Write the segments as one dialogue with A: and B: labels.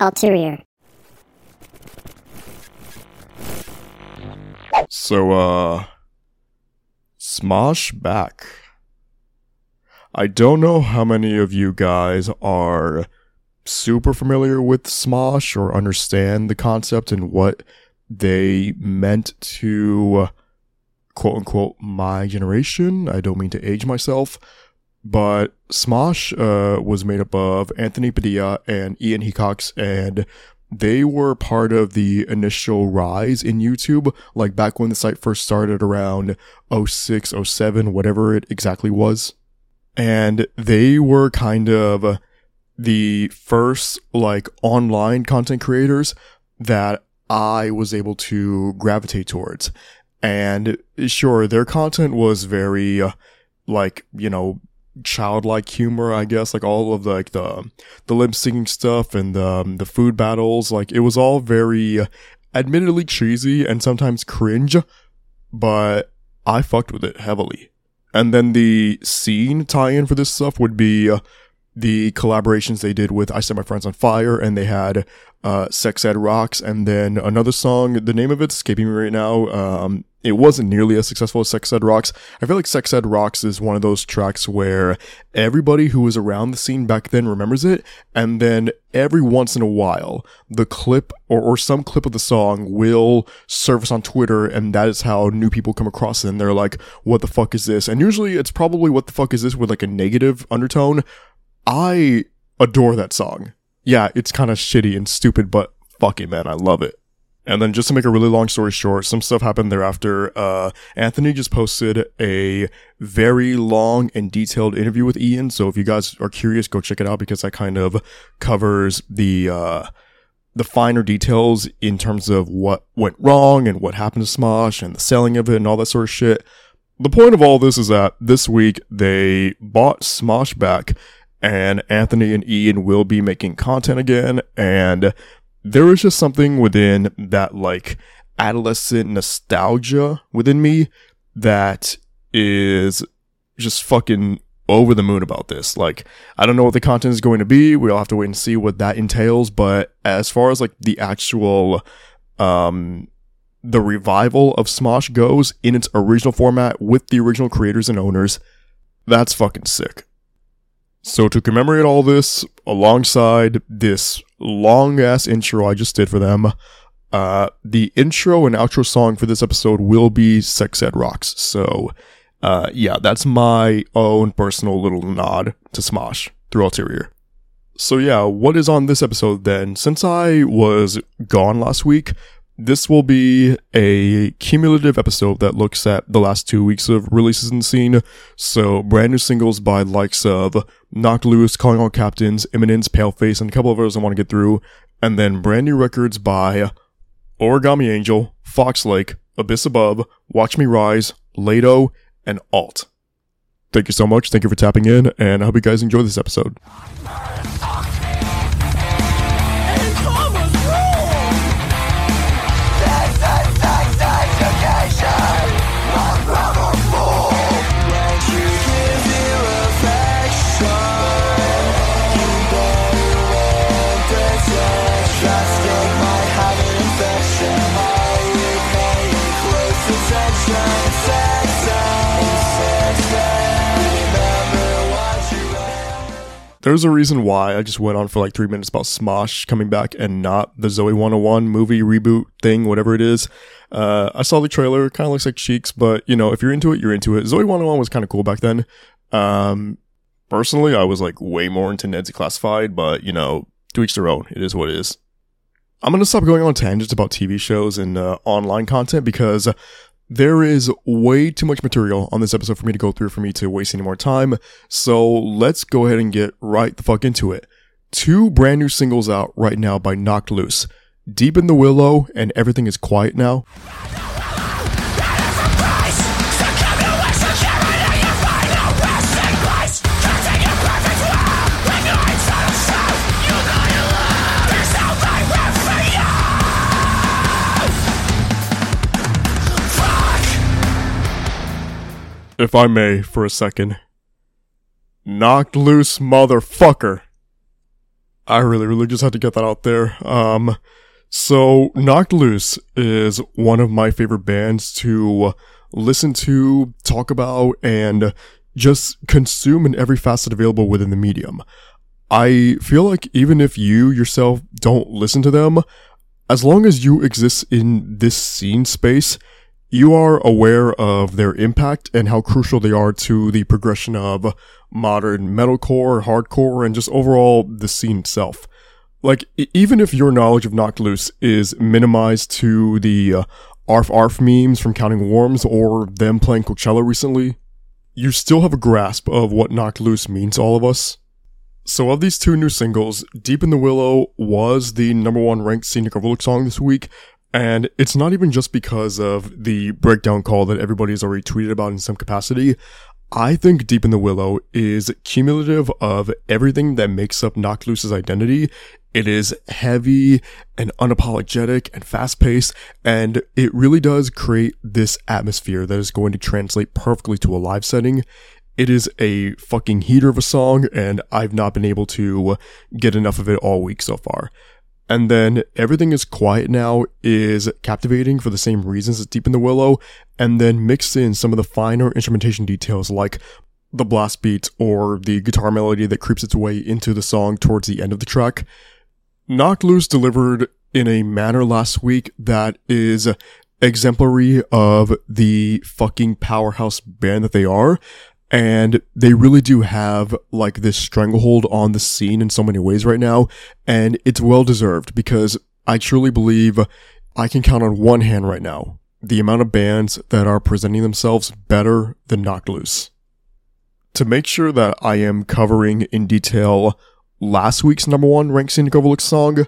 A: Ulterior.
B: So, uh, Smosh back. I don't know how many of you guys are super familiar with Smosh or understand the concept and what they meant to quote unquote my generation. I don't mean to age myself, but Smosh uh, was made up of Anthony Padilla and Ian Hecox, and they were part of the initial rise in YouTube, like back when the site first started around 06, 07, whatever it exactly was. And they were kind of the first like online content creators that I was able to gravitate towards. And sure, their content was very, uh, like, you know, childlike humor, I guess, like all of the, like the, the lip syncing stuff and the, um, the food battles. Like it was all very, uh, admittedly cheesy and sometimes cringe, but I fucked with it heavily. And then the scene tie-in for this stuff would be uh, the collaborations they did with I Set My Friends on Fire, and they had uh, Sex Ed Rocks, and then another song, the name of it's escaping me right now. Um, it wasn't nearly as successful as Sex Ed Rocks. I feel like Sex Ed Rocks is one of those tracks where everybody who was around the scene back then remembers it, and then every once in a while, the clip or, or some clip of the song will surface on Twitter, and that is how new people come across it, and they're like, what the fuck is this? And usually it's probably what the fuck is this with like a negative undertone. I adore that song. Yeah, it's kind of shitty and stupid, but fuck it, man, I love it. And then just to make a really long story short, some stuff happened thereafter. Uh, Anthony just posted a very long and detailed interview with Ian. So if you guys are curious, go check it out because that kind of covers the, uh, the finer details in terms of what went wrong and what happened to Smosh and the selling of it and all that sort of shit. The point of all this is that this week they bought Smosh back and Anthony and Ian will be making content again. And there is just something within that like adolescent nostalgia within me that is just fucking over the moon about this. Like, I don't know what the content is going to be. We'll have to wait and see what that entails. But as far as like the actual, um, the revival of Smosh goes in its original format with the original creators and owners, that's fucking sick. So to commemorate all this, alongside this long ass intro I just did for them, uh, the intro and outro song for this episode will be Sex Ed Rocks. So, uh, yeah, that's my own personal little nod to Smosh through Ulterior. So yeah, what is on this episode then? Since I was gone last week, this will be a cumulative episode that looks at the last two weeks of releases in the scene. So brand new singles by likes of Knocked Loose, Calling All Captains, Imminence, Paleface, and a couple of others I want to get through. And then brand new records by Origami Angel, Fox Lake, Abyss Above, Watch Me Rise, Layto, and Alt. Thank you so much. Thank you for tapping in, and I hope you guys enjoy this episode. There's a reason why I just went on for like three minutes about Smosh coming back and not the Zoey 101 movie reboot thing, whatever it is. Uh, I saw the trailer, kind of looks like Cheeks, but you know, if you're into it, you're into it. Zoey 101 was kind of cool back then. Um, personally, I was like way more into Ned's Classified, but you know, to each their own. It is what it is. I'm gonna stop going on tangents about TV shows and uh, online content because there is way too much material on this episode for me to go through for me to waste any more time. So let's go ahead and get right the fuck into it. Two brand new singles out right now by Knocked Loose. Deep in the Willow and Everything is Quiet Now. If I may, for a second. Knocked loose motherfucker. I really, really just had to get that out there. Um, so Knocked Loose is one of my favorite bands to listen to, talk about, and just consume in every facet available within the medium. I feel like even if you yourself don't listen to them, as long as you exist in this scene space, you are aware of their impact and how crucial they are to the progression of modern metalcore, hardcore, and just overall the scene itself. Like, even if your knowledge of Loose is minimized to the uh, ARF ARF memes from Counting Worms or them playing Coachella recently, you still have a grasp of what Loose means to all of us. So, of these two new singles, Deep in the Willow was the number one ranked scenic overlook song this week, and it's not even just because of the breakdown call that everybody has already tweeted about in some capacity. I think Deep in the Willow is cumulative of everything that makes up Knocked Loose's identity. It is heavy and unapologetic and fast paced, and it really does create this atmosphere that is going to translate perfectly to a live setting. It is a fucking heater of a song, and I've not been able to get enough of it all week so far. And then Everything is Quiet Now is captivating for the same reasons as Deep in the Willow, and then mix in some of the finer instrumentation details like the blast beat or the guitar melody that creeps its way into the song towards the end of the track. Knocked Loose delivered in a manner last week that is exemplary of the fucking powerhouse band that they are. And they really do have like this stranglehold on the scene in so many ways right now. And it's well deserved because I truly believe I can count on one hand right now the amount of bands that are presenting themselves better than Knocked Loose. To make sure that I am covering in detail last week's number one ranked scenic overlook song,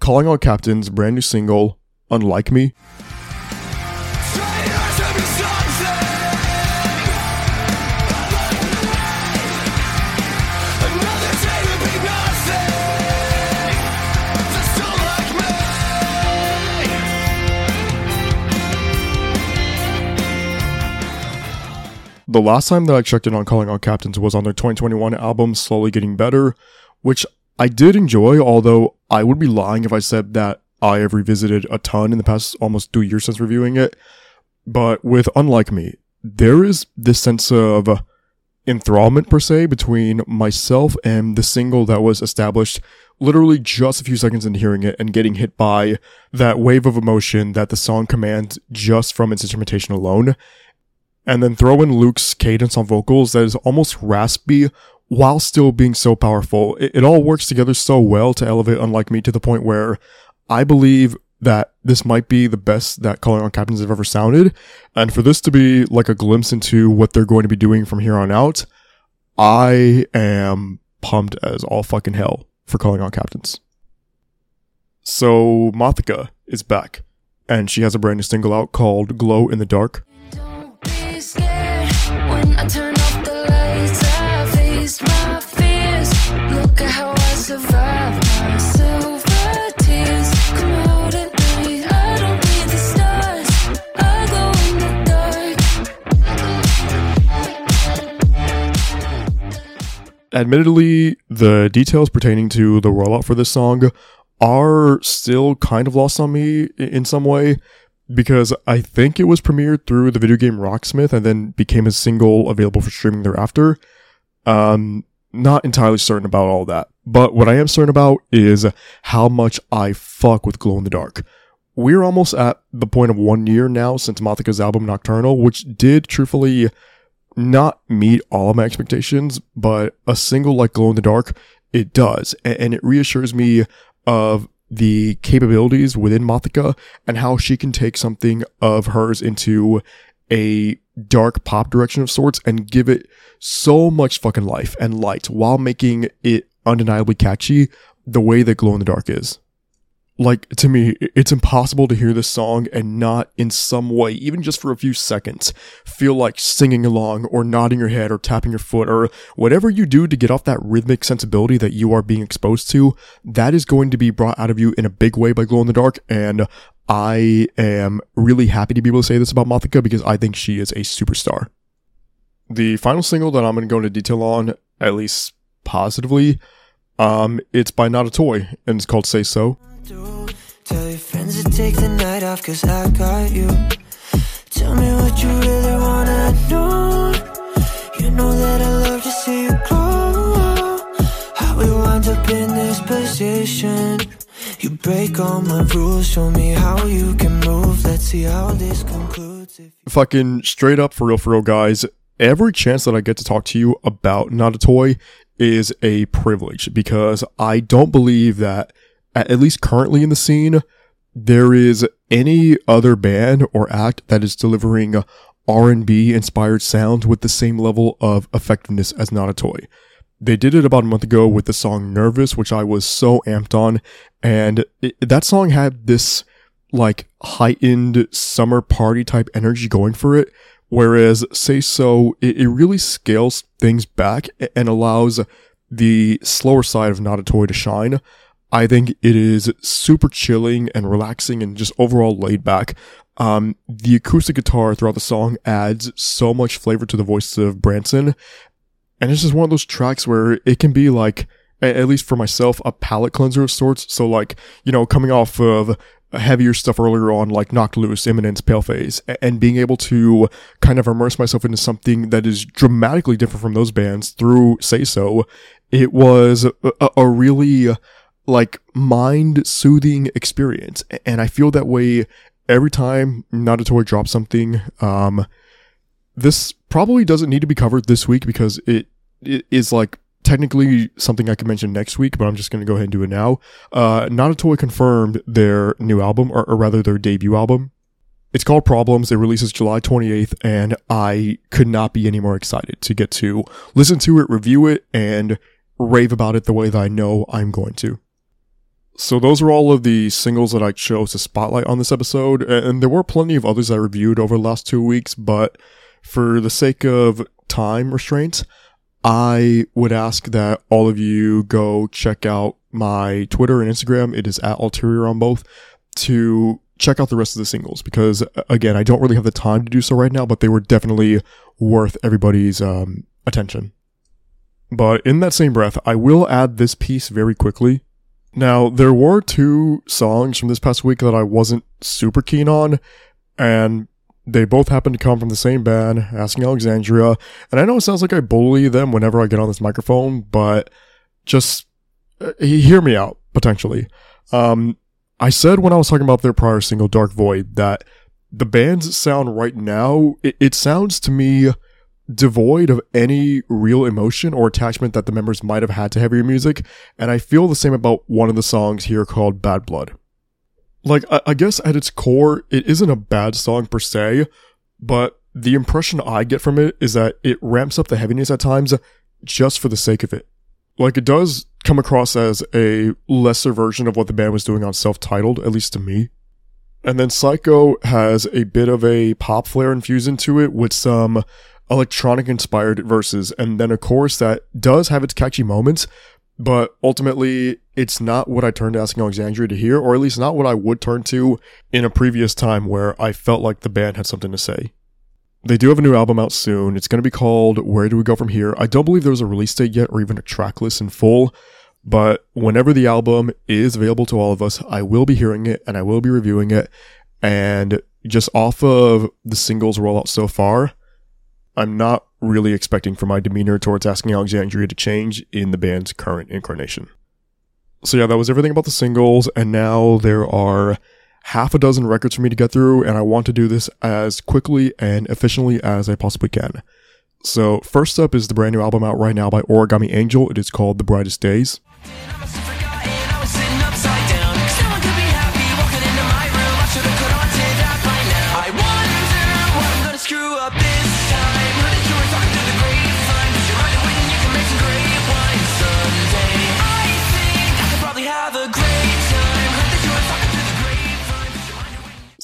B: Calling All Captain's brand new single, Unlike Me. The last time that I checked in on Calling All Captains was on their 2021 album, Slowly Getting Better, which I did enjoy, although I would be lying if I said that I have revisited a ton in the past almost two years since reviewing it. But with Unlike Me, there is this sense of enthrallment per se between myself and the single that was established literally just a few seconds into hearing it and getting hit by that wave of emotion that the song commands just from its instrumentation alone and then throw in Luke's cadence on vocals that is almost raspy while still being so powerful. It, it, all works together so well to elevate Unlike Me to the point where I believe that this might be the best that Calling All Captains have ever sounded. And for this to be like a glimpse into what they're going to be doing from here on out, I am pumped as all fucking hell for Calling All Captains. So Mothica is back, and she has a brand new single out called Glow in the Dark. Admittedly, the details pertaining to the rollout for this song are still kind of lost on me in some way because I think it was premiered through the video game Rocksmith and then became a single available for streaming thereafter. Um, not entirely certain about all that, but what I am certain about is how much I fuck with Glow in the Dark. We're almost at the point of one year now since Mothica's album Nocturnal, which did truthfully not meet all of my expectations, but a single like Glow in the Dark, it does. And it reassures me of the capabilities within Mothica and how she can take something of hers into a dark pop direction of sorts and give it so much fucking life and light while making it undeniably catchy the way that Glow in the Dark is like to me it's impossible to hear this song and not in some way even just for a few seconds feel like singing along or nodding your head or tapping your foot or whatever you do to get off that rhythmic sensibility that you are being exposed to that is going to be brought out of you in a big way by glow in the dark and i am really happy to be able to say this about Mothica because i think she is a superstar the final single that i'm going to go into detail on at least positively Um, it's by Not a Toy, and it's called Say So.
A: Tell your friends to take the night off, cause I got you. Tell me what you really wanna know. You know that I love to see you glow. How we wind up in this position. You break all my rules, show me how you can move. Let's see how this concludes. If
B: fucking straight up for real for real guys every chance that i get to talk to you about not a toy is a privilege because i don't believe that at least currently in the scene there is any other band or act that is delivering r&b inspired sounds with the same level of effectiveness as not a toy they did it about a month ago with the song nervous which i was so amped on and it, that song had this like heightened summer party type energy going for it. Whereas Say So, it, it really scales things back and allows the slower side of Not a Toy to shine. I think it is super chilling and relaxing and just overall laid back. Um, the acoustic guitar throughout the song adds so much flavor to the voice of Branson. And it's just one of those tracks where it can be like, at least for myself, a palate cleanser of sorts. So like, you know, coming off of heavier stuff earlier on, like Knocked Loose, Imminence, a- and being able to kind of immerse myself into something that is dramatically different from those bands through Say So, it was a- a really like mind soothing experience. And I feel that way every time Toy drops something. Um, this probably doesn't need to be covered this week because it, it is like technically something I could mention next week, but I'm just going to go ahead and do it now. Uh, Not a Toy confirmed their new album, or, or rather their debut album. It's called Problems. It releases July 28th, and I could not be any more excited to get to listen to it, review it, and rave about it the way that I know I'm going to. So those are all of the singles that I chose to spotlight on this episode, and there were plenty of others I reviewed over the last two weeks, but for the sake of time restraints, I would ask that all of you go check out my Twitter and Instagram. It is at Ulterior on both to check out the rest of the singles because again, I don't really have the time to do so right now, but they were definitely worth everybody's um, attention. But in that same breath, I will add this piece very quickly. Now, there were two songs from this past week that I wasn't super keen on, and they both happen to come from the same band, Asking Alexandria. And I know it sounds like I bully them whenever I get on this microphone, but just uh, hear me out, potentially. Um, I said when I was talking about their prior single, Dark Void, that the band's sound right now, it, it sounds to me devoid of any real emotion or attachment that the members might have had to heavier music. And I feel the same about one of the songs here called Bad Blood like I, I guess at its core it isn't a bad song per se but the impression i get from it is that it ramps up the heaviness at times just for the sake of it like it does come across as a lesser version of what the band was doing on self-titled at least to me and then psycho has a bit of a pop flair infused into it with some electronic inspired verses and then a chorus that does have its catchy moments but ultimately it's not what I turned to Asking Alexandria to hear, or at least not what I would turn to in a previous time where I felt like the band had something to say. They do have a new album out soon. It's going to be called Where Do We Go From Here? I don't believe there's a release date yet or even a track list in full, but whenever the album is available to all of us, I will be hearing it and I will be reviewing it. And just off of the singles rollout so far, I'm not really expecting for my demeanor towards Asking Alexandria to change in the band's current incarnation. So yeah, that was everything about the singles, and now there are half a dozen records for me to get through, and I want to do this as quickly and efficiently as I possibly can. So first up is the brand new album out right now by Origami Angel. It is called The Brightest Days.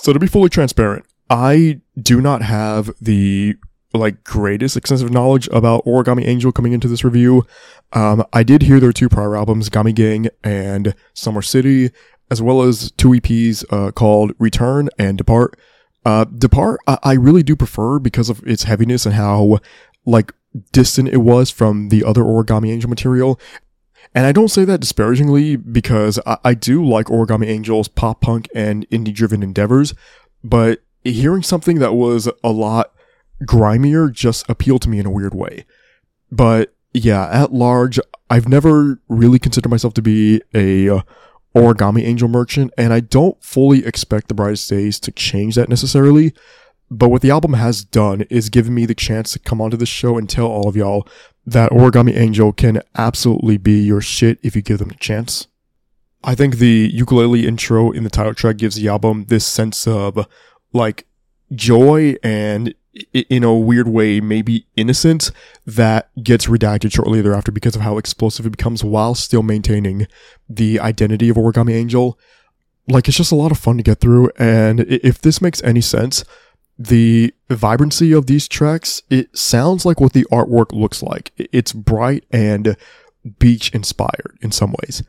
B: So to be fully transparent, I do not have the like greatest extensive knowledge about Origami Angel coming into this review. Um, I did hear their two prior albums, Gami Gang and Summer City, as well as two EPs uh, called Return and Depart. Uh, Depart, I-, I really do prefer because of its heaviness and how like distant it was from the other Origami Angel material. And I don't say that disparagingly because I, I do like Origami Angel's pop punk and indie driven endeavors, but hearing something that was a lot grimier just appealed to me in a weird way. But yeah, at large, I've never really considered myself to be a uh, origami angel merchant, and I don't fully expect the brightest days to change that necessarily. But what the album has done is given me the chance to come onto this show and tell all of y'all that Origami Angel can absolutely be your shit if you give them a chance. I think the ukulele intro in the title track gives the album this sense of like joy and in a weird way, maybe innocent that gets redacted shortly thereafter because of how explosive it becomes while still maintaining the identity of Origami Angel. Like, it's just a lot of fun to get through. And if this makes any sense, the vibrancy of these tracks, it sounds like what the artwork looks like. It's bright and beach inspired in some ways.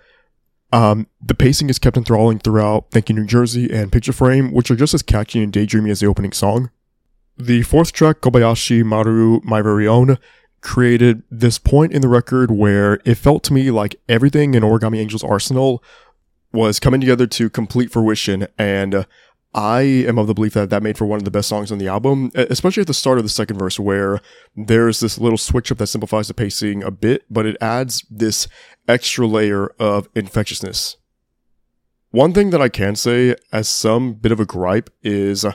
B: Um, the pacing is kept enthralling throughout Thank You New Jersey and Picture Frame, which are just as catchy and daydreamy as the opening song. The fourth track, Kobayashi Maru My Very Own, created this point in the record where it felt to me like everything in Origami Angel's arsenal was coming together to complete fruition, and I am of the belief that that made for one of the best songs on the album, especially at the start of the second verse where there's this little switch up that simplifies the pacing a bit, but it adds this extra layer of infectiousness. One thing that I can say as some bit of a gripe is, uh,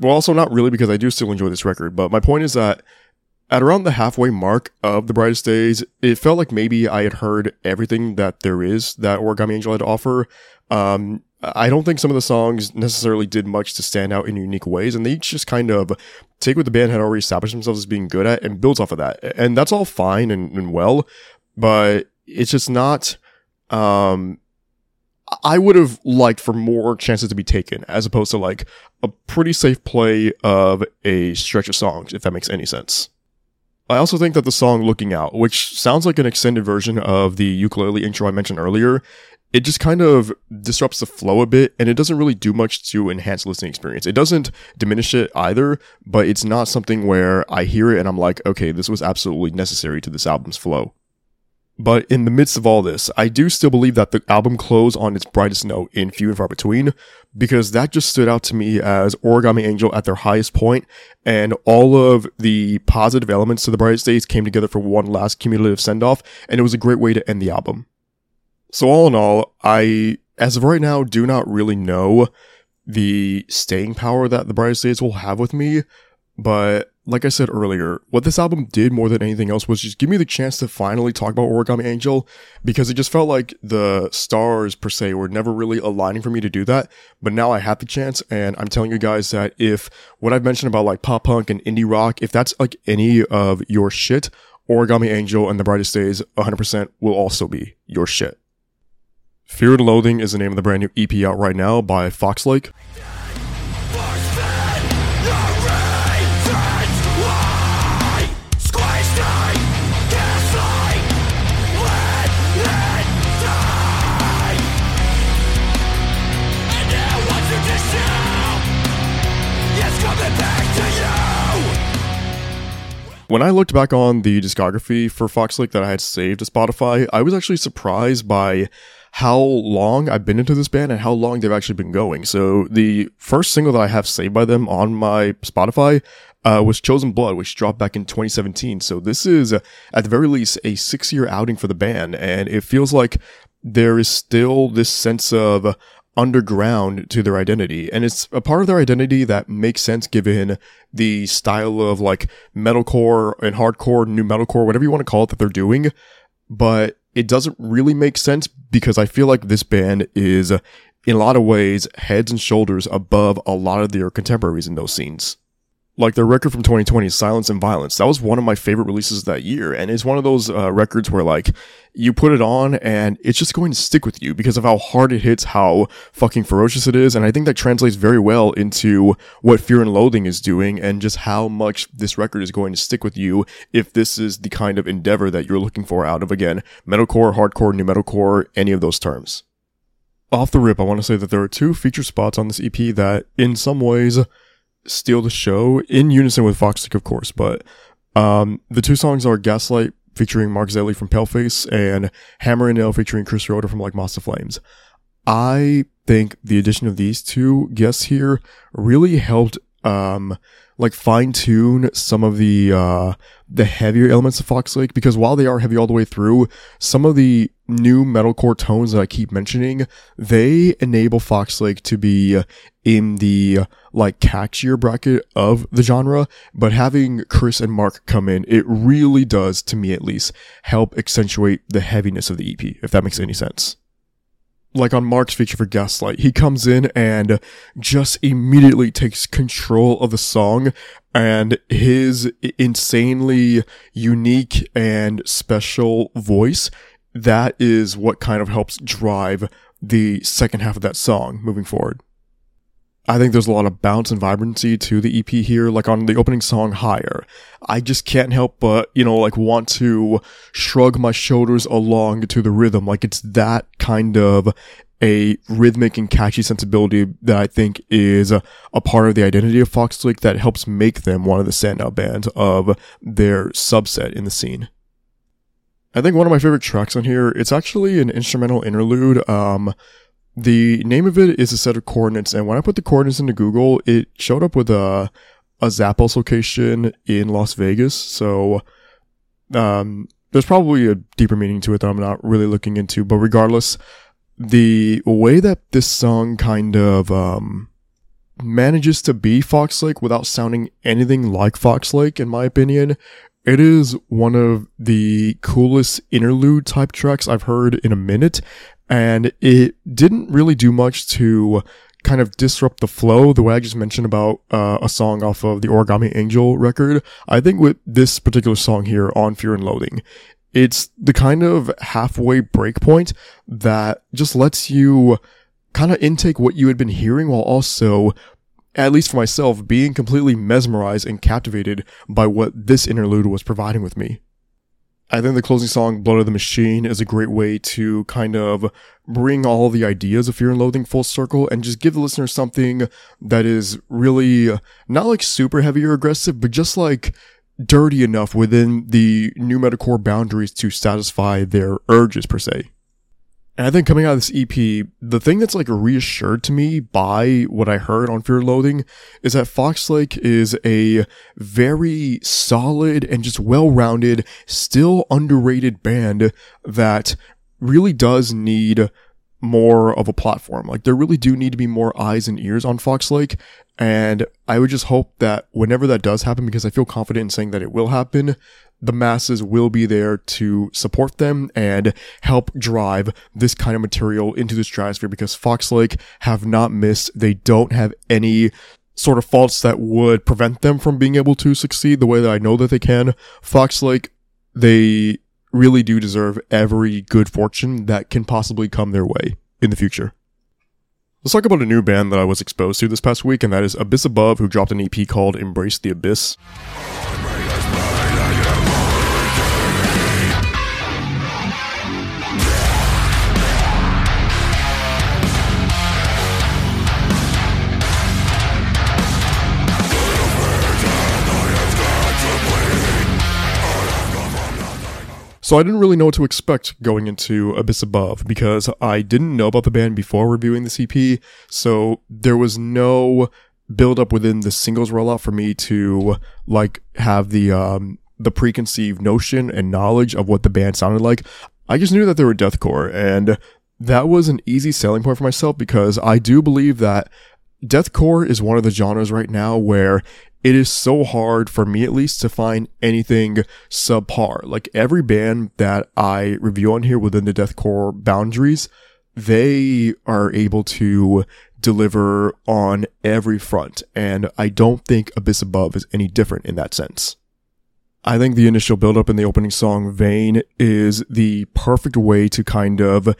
B: well, also not really because I do still enjoy this record, but my point is that at around the halfway mark of The Brightest Days, it felt like maybe I had heard everything that there is that Origami Angel had to offer. Um, I don't think some of the songs necessarily did much to stand out in unique ways, and they each just kind of take what the band had already established themselves as being good at and builds off of that. And that's all fine and, and well, but it's just not, um, I would have liked for more chances to be taken as opposed to like a pretty safe play of a stretch of songs, if that makes any sense. I also think that the song Looking Out, which sounds like an extended version of the ukulele intro I mentioned earlier, it just kind of disrupts the flow a bit and it doesn't really do much to enhance listening experience. It doesn't diminish it either, but it's not something where I hear it and I'm like, okay, this was absolutely necessary to this album's flow. But in the midst of all this, I do still believe that the album closed on its brightest note in Few and Far Between, because that just stood out to me as Origami Angel at their highest point, and all of the positive elements to the brightest days came together for one last cumulative send off, and it was a great way to end the album. So all in all, I, as of right now, do not really know the staying power that the brightest days will have with me, but like I said earlier, what this album did more than anything else was just give me the chance to finally talk about Origami Angel because it just felt like the stars per se were never really aligning for me to do that. But now I have the chance and I'm telling you guys that if what I've mentioned about like pop punk and indie rock, if that's like any of your shit, Origami Angel and The Brightest Days 100% will also be your shit. Fear and Loathing is the name of the brand new EP out right now by Fox Lake. When I looked back on the discography for Fox Lake that I had saved to Spotify, I was actually surprised by how long I've been into this band and how long they've actually been going. So the first single that I have saved by them on my Spotify uh, was Chosen Blood, which dropped back in 2017. So this is, at the very least, a six year outing for the band. And it feels like there is still this sense of underground to their identity. And it's a part of their identity that makes sense given the style of like metalcore and hardcore, new metalcore, whatever you want to call it that they're doing. But it doesn't really make sense because I feel like this band is in a lot of ways heads and shoulders above a lot of their contemporaries in those scenes like their record from 2020 silence and violence. That was one of my favorite releases that year and it's one of those uh, records where like you put it on and it's just going to stick with you because of how hard it hits how fucking ferocious it is and i think that translates very well into what fear and loathing is doing and just how much this record is going to stick with you if this is the kind of endeavor that you're looking for out of again metalcore hardcore new metalcore any of those terms. Off the rip i want to say that there are two feature spots on this ep that in some ways steal the show in unison with Fox of course. But um, the two songs are Gaslight featuring Mark Zelli from Paleface and Hammer and Nail featuring Chris Roetter from Like Moths to Flames. I think the addition of these two guests here really helped um like fine tune some of the uh the heavier elements of Fox Lake because while they are heavy all the way through, some of the new metalcore tones that I keep mentioning, they enable Fox Lake to be in the like catchier bracket of the genre, but having Chris and Mark come in, it really does, to me at least, help accentuate the heaviness of the EP, if that makes any sense like on Mark's feature for Gaslight, he comes in and just immediately takes control of the song and his insanely unique and special voice. That is what kind of helps drive the second half of that song moving forward. I think there's a lot of bounce and vibrancy to the EP here, like on the opening song Higher. I just can't help but, you know, like want to shrug my shoulders along to the rhythm. Like it's that kind of a rhythmic and catchy sensibility that I think is a, part of the identity of Fox Lake that helps make them one of the standout bands of their subset in the scene. I think one of my favorite tracks on here, it's actually an instrumental interlude. Um, the name of it is a set of coordinates, and when I put the coordinates into Google, it showed up with a a Zappos location in Las Vegas. So, um, there's probably a deeper meaning to it that I'm not really looking into. But regardless, the way that this song kind of um, manages to be Fox Lake without sounding anything like Fox Lake, in my opinion, it is one of the coolest interlude type tracks I've heard in a minute, and it didn't really do much to kind of disrupt the flow the way I just mentioned about uh, a song off of the Origami Angel record. I think with this particular song here on Fear and Loathing, it's the kind of halfway breakpoint that just lets you kind of intake what you had been hearing while also at least for myself, being completely mesmerized and captivated by what this interlude was providing with me. I think the closing song, Blood of the Machine, is a great way to kind of bring all the ideas of fear and loathing full circle and just give the listener something that is really uh, not like super heavy or aggressive, but just like dirty enough within the new metalcore boundaries to satisfy their urges per se. And I think coming out of this EP, the thing that's like reassured to me by what I heard on Fear Loathing is that Fox Lake is a very solid and just well-rounded, still underrated band that really does need more of a platform. Like there really do need to be more eyes and ears on Fox Lake. And I would just hope that whenever that does happen, because I feel confident in saying that it will happen, the masses will be there to support them and help drive this kind of material into the stratosphere because Fox Lake have not missed. They don't have any sort of faults that would prevent them from being able to succeed the way that I know that they can. Fox Lake, they really do deserve every good fortune that can possibly come their way in the future. Let's talk about a new band that I was exposed to this past week, and that is Abyss Above, who dropped an EP called Embrace the Abyss. So I didn't really know what to expect going into Abyss Above because I didn't know about the band before reviewing the EP. So there was no build up within the singles rollout for me to like have the um the preconceived notion and knowledge of what the band sounded like. I just knew that they were deathcore and that was an easy selling point for myself because I do believe that deathcore is one of the genres right now where it is so hard for me at least to find anything subpar. Like every band that I review on here within the deathcore boundaries, they are able to deliver on every front. And I don't think Abyss Above is any different in that sense. I think the initial build up in the opening song, Vain, is the perfect way to kind of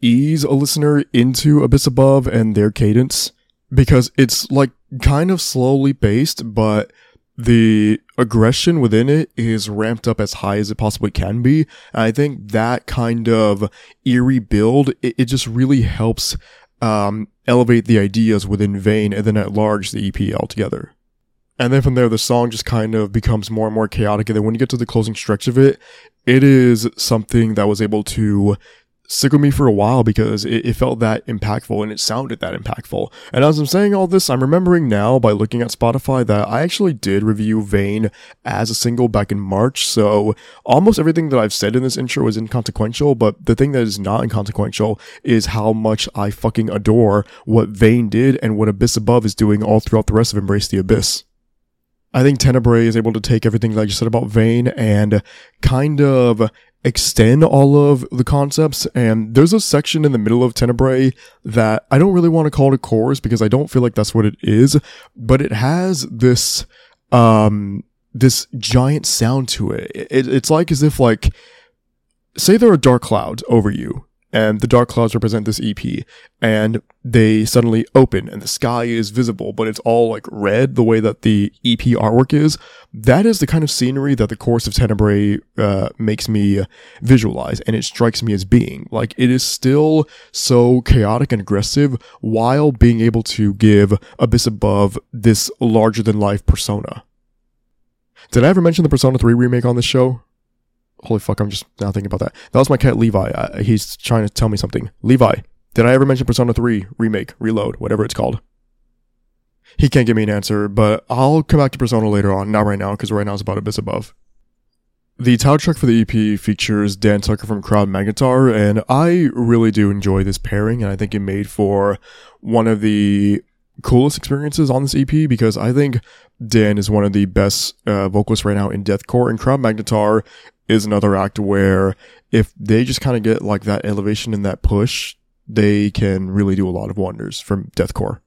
B: ease a listener into Abyss Above and their cadence because it's like kind of slowly paced, but the aggression within it is ramped up as high as it possibly can be. And I think that kind of eerie build, it, it just really helps um, elevate the ideas within Vain and then at large the EP altogether. And then from there, the song just kind of becomes more and more chaotic. And then when you get to the closing stretch of it, it is something that was able to stick with me for a while because it, it, felt that impactful and it sounded that impactful. And as I'm saying all this, I'm remembering now by looking at Spotify that I actually did review Vain as a single back in March. So almost everything that I've said in this intro is inconsequential, but the thing that is not inconsequential is how much I fucking adore what Vain did and what Abyss Above is doing all throughout the rest of Embrace the Abyss. I think Tenebrae is able to take everything that I just said about Vain and kind of extend all of the concepts. And there's a section in the middle of Tenebrae that I don't really want to call it a chorus because I don't feel like that's what it is, but it has this, um, this giant sound to it. it it's like as if like, say there are dark clouds over you and the dark clouds represent this EP and they suddenly open and the sky is visible, but it's all like red the way that the EP artwork is. That is the kind of scenery that the course of Tenebrae uh, makes me visualize and it strikes me as being. Like it is still so chaotic and aggressive while being able to give Abyss Above this larger than life persona. Did I ever mention the Persona 3 remake on this show? Holy fuck, I'm just now thinking about that. That was my cat Levi. Uh, he's trying to tell me something. Levi, did I ever mention Persona 3 remake, reload, whatever it's called? He can't give me an answer, but I'll come back to Persona later on, not right now, because right now it's about Abyss Above. The title track for the EP features Dan Tucker from Crown Magnetar, and I really do enjoy this pairing, and I think it made for one of the coolest experiences on this EP because I think Dan is one of the best uh, vocalists right now in deathcore, and Crown Magnetar is another act where if they just kind of get like that elevation and that push, they can really do a lot of wonders from deathcore.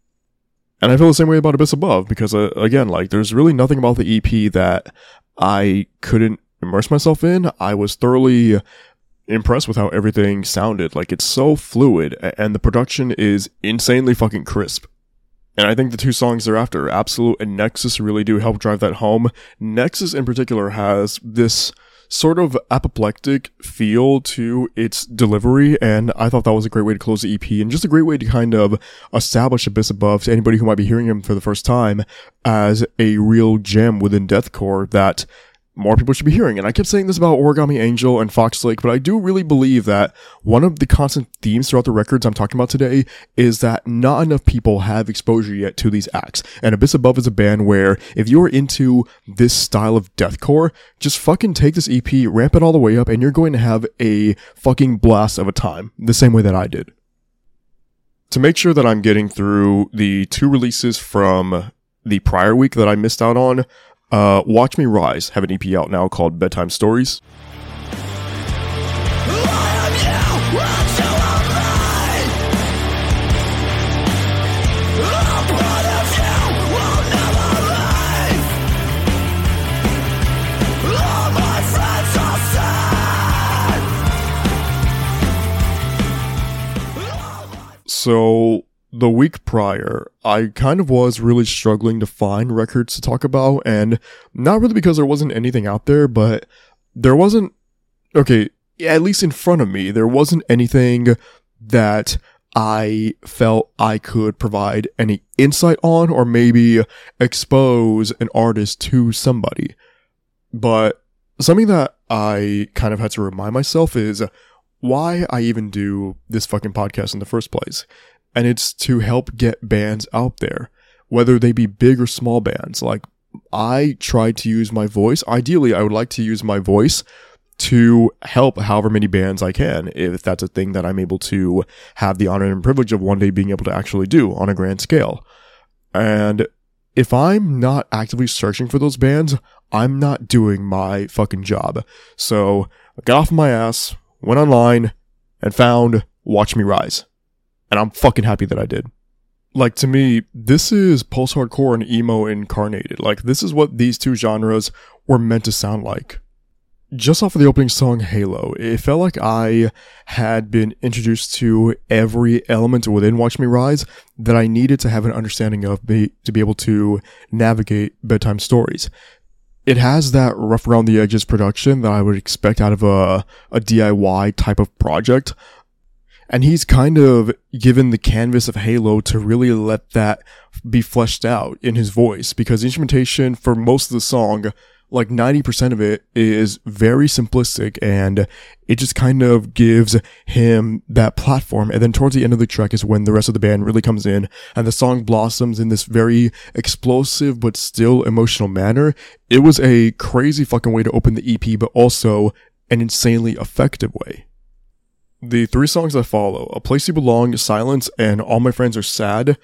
B: And I feel the same way about Abyss Above because uh, again, like there's really nothing about the EP that I couldn't immerse myself in. I was thoroughly impressed with how everything sounded. Like it's so fluid and the production is insanely fucking crisp. And I think the two songs thereafter, Absolute and Nexus, really do help drive that home. Nexus in particular has this sort of apoplectic feel to its delivery, and I thought that was a great way to close the EP and just a great way to kind of establish Abyss Above to anybody who might be hearing him for the first time as a real gem within deathcore that more people should be hearing. And I kept saying this about Origami Angel and Fox Lake, but I do really believe that one of the constant themes throughout the records I'm talking about today is that not enough people have exposure yet to these acts. And Abyss Above is a band where if you're into this style of deathcore, just fucking take this EP, ramp it all the way up, and you're going to have a fucking blast of a time, the same way that I did. To make sure that I'm getting through the two releases from the prior week that I missed out on, uh, Watch Me Rise have an EP out now called Bedtime Stories. So the week prior, I kind of was really struggling to find records to talk about, and not really because there wasn't anything out there, but there wasn't, okay, at least in front of me, there wasn't anything that I felt I could provide any insight on or maybe expose an artist to somebody. But something that I kind of had to remind myself is why I even do this fucking podcast in the first place and it's to help get bands out there, whether they be big or small bands. Like I try to use my voice. Ideally, I would like to use my voice to help however many bands I can, if that's a thing that I'm able to have the honor and privilege of one day being able to actually do on a grand scale. And if I'm not actively searching for those bands, I'm not doing my fucking job. So I got off my ass, went online, and found Watch Me Rise and I'm fucking happy that I did. Like to me, this is post hardcore and emo incarnated. Like this is what these two genres were meant to sound like. Just off of the opening song Halo, it felt like I had been introduced to every element within Watch Me Rise that I needed to have an understanding of be, to be able to navigate bedtime stories. It has that rough around the edges production that I would expect out of a, a DIY type of project, And he's kind of given the canvas of Halo to really let that be fleshed out in his voice because the instrumentation for most of the song like 90% of it is very simplistic and it just kind of gives him that platform. And then towards the end of the track is when the rest of the band really comes in and the song blossoms in this very explosive but still emotional manner. It was a crazy fucking way to open the EP, but also an insanely effective way. The three songs that follow, A Place You Belong, Silence, and All My Friends Are Sad,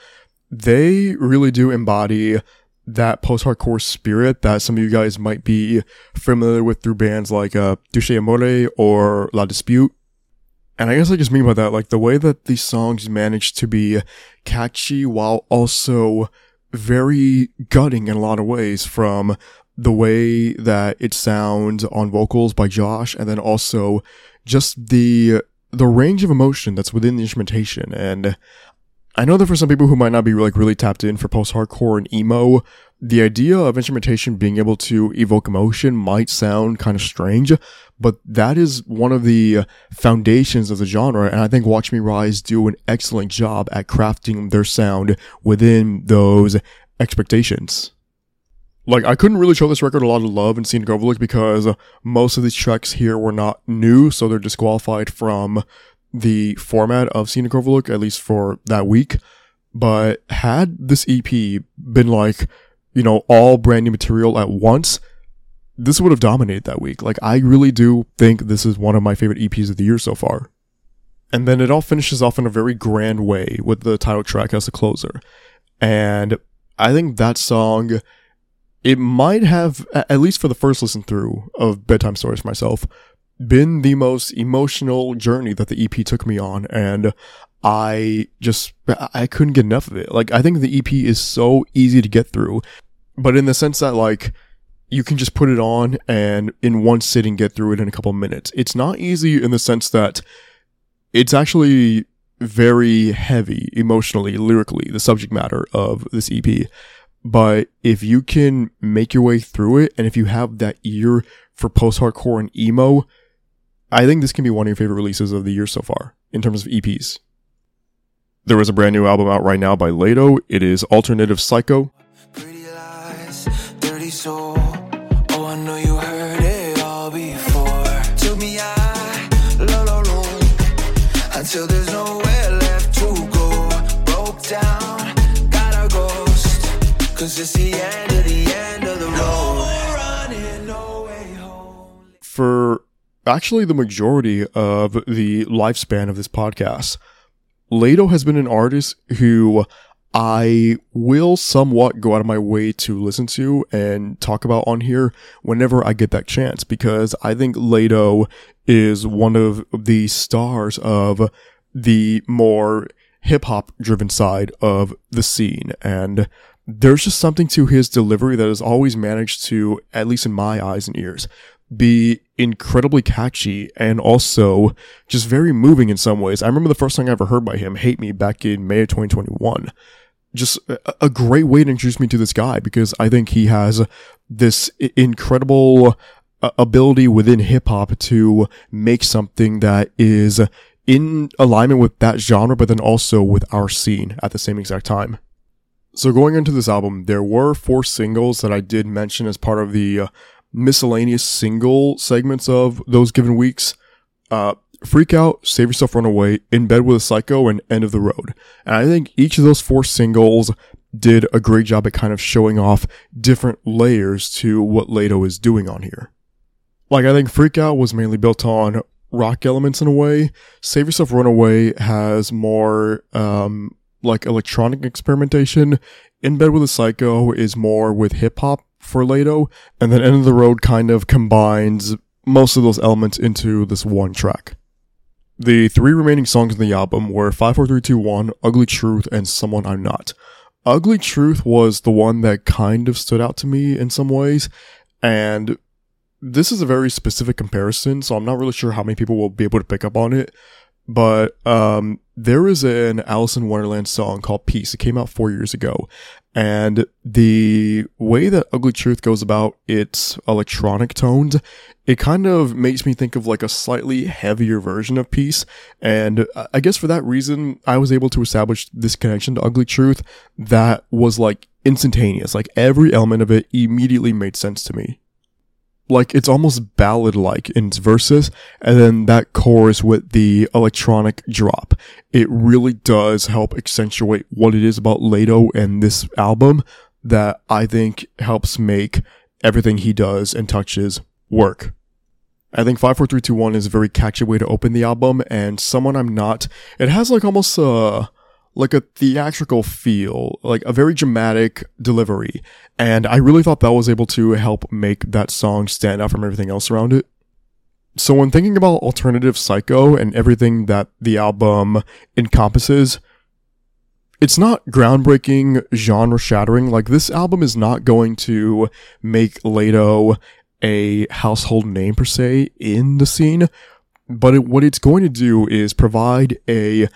B: they really do embody that post-hardcore spirit that some of you guys might be familiar with through bands like uh, Touche Amore or La Dispute. And I guess I just mean by that, like the way that these songs manage to be catchy while also very gutting in a lot of ways from the way that it sounds on vocals by Josh and then also just the the range of emotion that's within the instrumentation and I know that for some people who might not be like really tapped in for post-hardcore and emo, the idea of instrumentation being able to evoke emotion might sound kind of strange, but that is one of the foundations of the genre, and I think Watch Me Rise do an excellent job at crafting their sound within those expectations. Like, I couldn't really show this record a lot of love in Scenic Overlook because most of these tracks here were not new, so they're disqualified from the format of Scenic Overlook, at least for that week. But had this EP been like, you know, all brand new material at once, this would have dominated that week. Like, I really do think this is one of my favorite EPs of the year so far. And then it all finishes off in a very grand way with the title track as a closer. And I think that song, it might have, at least for the first listen through of Bedtime Stories for myself, been the most emotional journey that the EP took me on. And I just, I couldn't get enough of it. Like, I think the EP is so easy to get through, but in the sense that, like, you can just put it on and in one sitting get through it in a couple minutes. It's not easy in the sense that it's actually very heavy emotionally, lyrically, the subject matter of this EP. But if you can make your way through it and if you have that ear for post hardcore and emo, I think this can be one of your favorite releases of the year so far in terms of EPs. There is a brand new album out right now by Layto. It is Alternative Psycho. For actually the majority of the lifespan of this podcast, Layto has been an artist who I will somewhat go out of my way to listen to and talk about on here whenever I get that chance because I think Layto is one of the stars of the more hip hop driven side of the scene. And there's just something to his delivery that has always managed to, at least in my eyes and ears, be incredibly catchy and also just very moving in some ways. I remember the first song I ever heard by him, Hate Me, back in May of 2021. Just a, great way to introduce me to this guy because I think he has this incredible ability within hip hop to make something that is in alignment with that genre, but then also with our scene at the same exact time. So going into this album, there were four singles that I did mention as part of the uh, miscellaneous single segments of those given weeks. Uh, Freak Out, Save Yourself, Run Away, In Bed with a Psycho, and End of the Road. And I think each of those four singles did a great job at kind of showing off different layers to what Layto is doing on here. Like, I think Freak Out was mainly built on rock elements in a way. Save Yourself, Run Away has more, um, like electronic experimentation. In Bed with a Psycho is more with hip hop for Layto. And then End of the Road kind of combines most of those elements into this one track. The three remaining songs in the album were 54321, Ugly Truth, and Someone I'm Not. Ugly Truth was the one that kind of stood out to me in some ways, and this is a very specific comparison, so I'm not really sure how many people will be able to pick up on it. But um, there is an Alice in Wonderland song called Peace. It came out four years ago. And the way that Ugly Truth goes about its electronic tones, it kind of makes me think of like a slightly heavier version of Peace. And uh, I guess for that reason, I was able to establish this connection to Ugly Truth that was like instantaneous. Like every element of it immediately made sense to me like it's almost ballad like in its verses and then that chorus with the electronic drop it really does help accentuate what it is about Layto and this album that I think helps make everything he does and touches work. I think 54321 is a very catchy way to open the album and someone I'm not it has like almost a like a theatrical feel, like a very dramatic delivery. And I really thought that was able to help make that song stand out from everything else around it. So when thinking about alternative psycho and everything that the album encompasses, it's not groundbreaking, genre shattering. Like this album is not going to make Layto a household name per se in the scene, but it, what it's going to do is provide a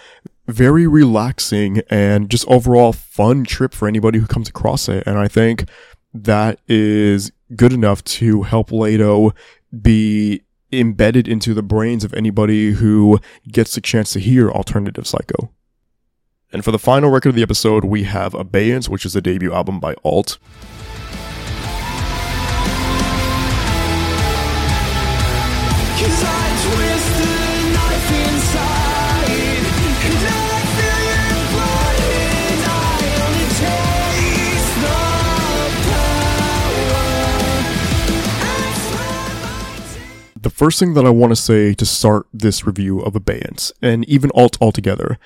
B: very relaxing and just overall fun trip for anybody who comes across it. And I think that is good enough to help Layto be embedded into the brains of anybody who gets the chance to hear Alternative Psycho. And for the final record of the episode, we have Abeyance, which is the debut album by Alt.
A: The
B: first thing that I want to say to start this review of Abeyance, and even Alt altogether,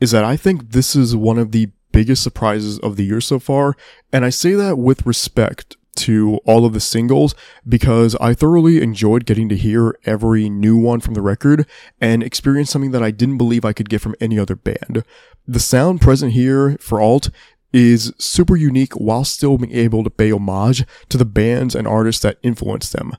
B: is that I think this is one of the biggest surprises of the year so far, and I say that with respect to all of the singles because I thoroughly enjoyed getting to hear every new one from the record and experience something that I didn't believe I could get from any other band. The sound present here for Alt is super unique while still being able to pay homage to the bands and artists that influenced them.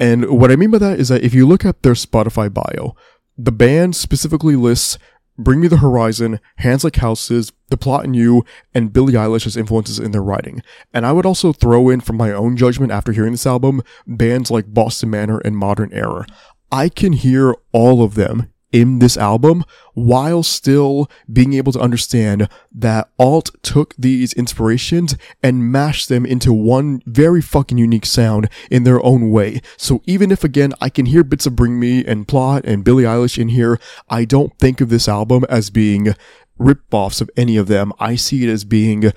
B: And what I mean by that is that if you look at their Spotify bio, the band specifically lists Bring Me the Horizon, Hands Like Houses, The Plot in You, and Billie Eilish as influences in their writing. And I would also throw in, from my own judgment after hearing this album, bands like Boston Manor and Modern Era. I can hear all of them in this album while still being able to understand that Alt took these inspirations and mashed them into one very fucking unique sound in their own way. So even if again I can hear bits of Bring Me and Plot and Billie Eilish in here, I don't think of this album as being rip-offs of any of them. I see it as being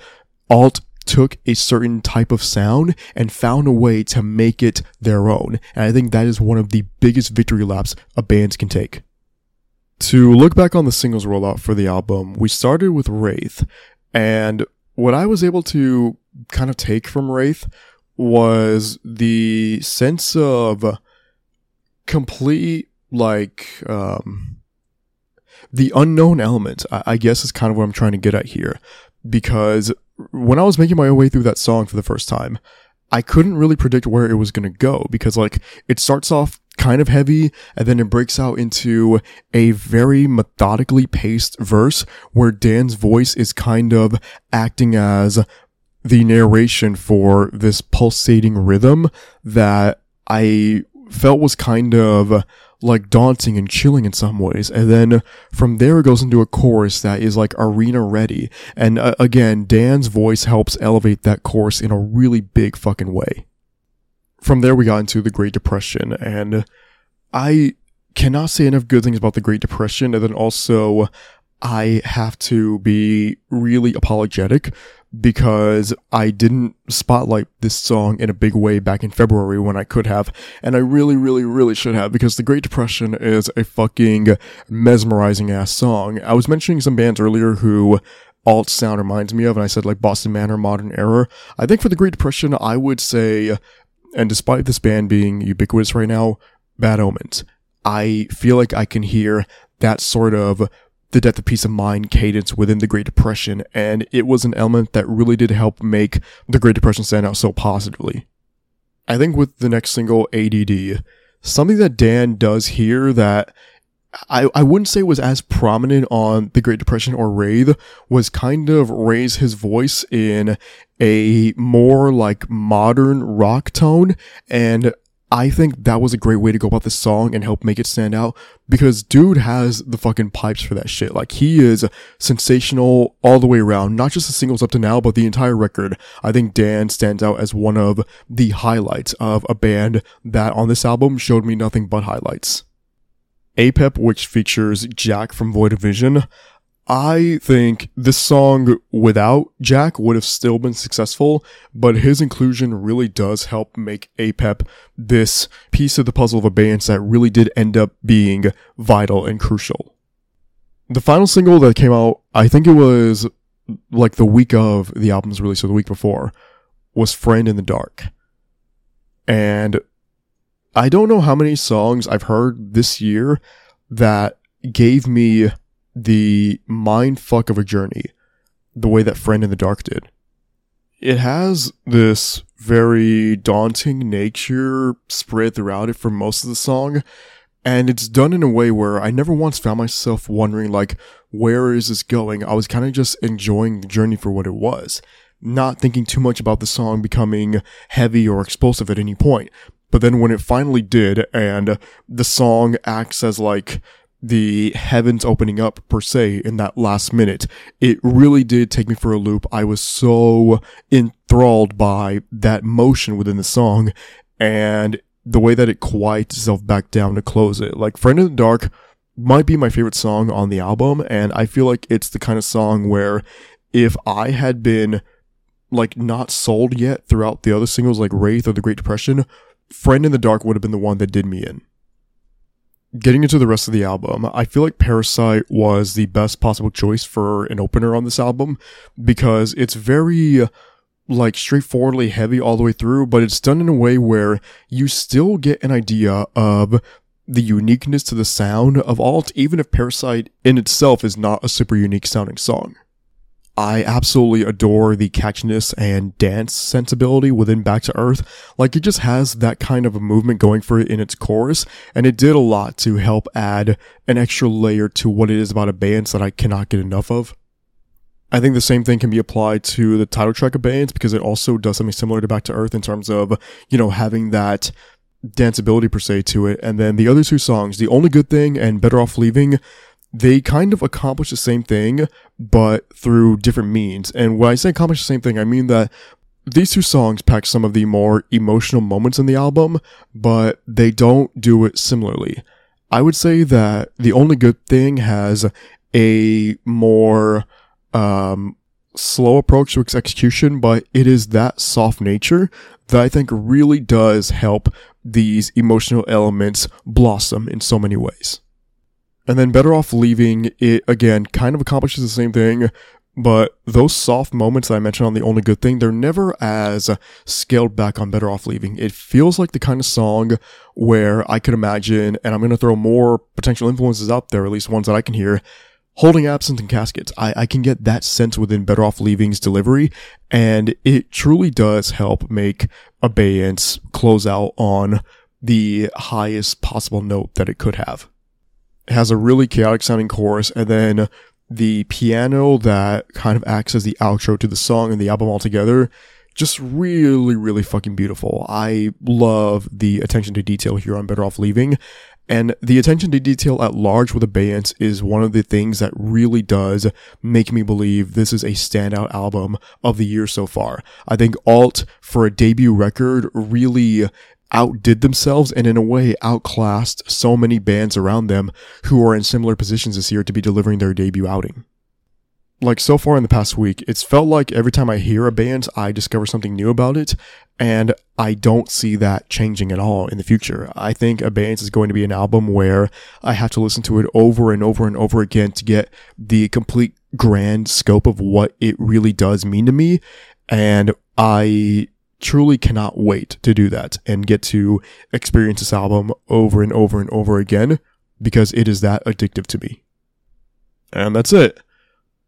B: Alt took a certain type of sound and found a way to make it their own. And I think that is one of the biggest victory laps a band can take. To look back on the singles rollout for the album, we started with Wraith, and what I was able to kind of take from Wraith was the sense of complete, like, um, the unknown element, I, I guess is kind of what I'm trying to get at here. Because when I was making my way through that song for the first time, I couldn't really predict where it was going to go because like it starts off kind of heavy and then it breaks out into a very methodically paced verse where Dan's voice is kind of acting as the narration for this pulsating rhythm that I felt was kind of like daunting and chilling in some ways. And then from there it goes into a chorus that is like arena ready. And uh, again, Dan's voice helps elevate that chorus in a really big fucking way. From there we got into the Great Depression and I cannot say enough good things about the Great Depression. And then also I have to be really apologetic because I didn't spotlight this song in a big way back in February when I could have. And I really, really, really should have because The Great Depression is a fucking mesmerizing ass song. I was mentioning some bands earlier who alt sound reminds me of, and I said like Boston Manor, Modern Era. I think for The Great Depression, I would say, and despite this band being ubiquitous right now, Bad Omens. I feel like I can hear that sort of the death of peace of mind cadence within the Great Depression, and it was an element that really did help make the Great Depression stand out so positively. I think with the next single, ADD, something that Dan does here that I, I wouldn't say it was as prominent on the Great Depression or Wraith was kind of raise his voice in a more like modern rock tone and I think that was a great way to go about this song and help make it stand out because dude has the fucking pipes for that shit. Like he is sensational all the way around, not just the singles up to now, but the entire record. I think Dan stands out as one of the highlights of a band that on this album showed me nothing but highlights. Apep, which features Jack from Void of Vision. I think this song without Jack would have still been successful, but his inclusion really does help make Apep this piece of the puzzle of a band that really did end up being vital and crucial. The final single that came out, I think it was like the week of the album's release or the week before, was Friend in the Dark. And I don't know how many songs I've heard this year that gave me the mind fuck of a journey the way that Friend in the Dark did. It has this very daunting nature spread throughout it for most of the song, and it's done in a way where I never once found myself wondering, like, where is this going? I was kind of just enjoying the journey for what it was, not thinking too much about the song becoming heavy or explosive at any point. But then when it finally did, and the song acts as like the heavens opening up per se in that last minute, it really did take me for a loop. I was so enthralled by that motion within the song and the way that it quiets itself back down to close it. Like Friend in the Dark might be my favorite song on the album, and I feel like it's the kind of song where if I had been like not sold yet throughout the other singles like Wraith or The Great Depression, Friend in the Dark would have been the one that did me in. Getting into the rest of the album, I feel like Parasite was the best possible choice for an opener on this album because it's very like straightforwardly heavy all the way through, but it's done in a way where you still get an idea of the uniqueness to the sound of alt, even if Parasite in itself is not a super unique sounding song. I absolutely adore the catchiness and dance sensibility within Back to Earth. Like it just has that kind of a movement going for it in its chorus, and it did a lot to help add an extra layer to what it is about a band that I cannot get enough of. I think the same thing can be applied to the title track of Abeyance because it also does something similar to Back to Earth in terms of, you know, having that danceability per se to it. And then the other two songs, The Only Good Thing and Better Off Leaving, they kind of accomplish the same thing, but through different means. And when I say accomplish the same thing, I mean that these two songs pack some of the more emotional moments in the album, but they don't do it similarly. I would say that the only good thing has a more um, slow approach to its execution, but it is that soft nature that I think really does help these emotional elements blossom in so many ways. And then Better Off Leaving, it again kind of accomplishes the same thing, but those soft moments that I mentioned on The Only Good Thing, they're never as scaled back on Better Off Leaving. It feels like the kind of song where I could imagine, and I'm going to throw more potential influences out there, at least ones that I can hear, Holding Absence and caskets. I, I can get that sense within Better Off Leaving's delivery, and it truly does help make Abeyance close out on the highest possible note that it could have. Has a really chaotic sounding chorus, and then the piano that kind of acts as the outro to the song and the album altogether. Just really, really fucking beautiful. I love the attention to detail here on Better Off Leaving. And the attention to detail at large with Abeyance is one of the things that really does make me believe this is a standout album of the year so far. I think Alt, for a debut record, really outdid themselves and in a way outclassed so many bands around them who are in similar positions this year to be delivering their debut outing. Like so far in the past week, it's felt like every time I hear a band, I discover something new about it, and I don't see that changing at all in the future. I think Abeyance is going to be an album where I have to listen to it over and over and over again to get the complete grand scope of what it really does mean to me. And I truly cannot wait to do that and get to experience this album over and over and over again because it is that addictive to me. And that's it.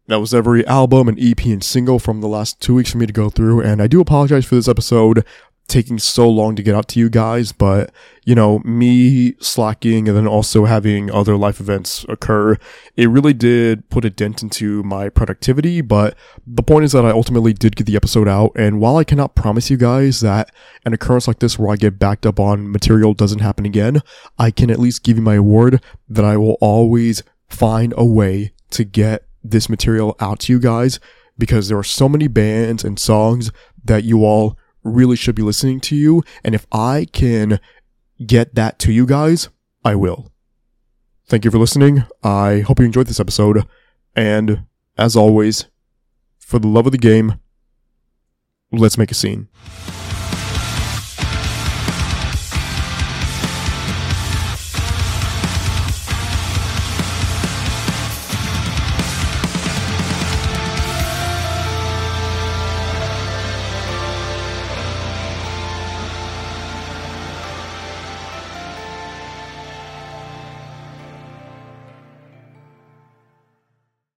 B: That was every album and EP and single from the last two weeks for me to go through, and I do apologize for this episode taking so long to get out to you guys, but you know, me slacking and then also having other life events occur, it really did put a dent into my productivity. But the point is that I ultimately did get the episode out. And while I cannot promise you guys that an occurrence like this where I get backed up on material doesn't happen again, I can at least give you my word that I will always find a way to get this material out to you guys because there are so many bands and songs that you all really should be listening to you. And if I can get that to you guys, I will. Thank you for listening. I hope you enjoyed this episode. And as always, for the love of the game, let's make a scene.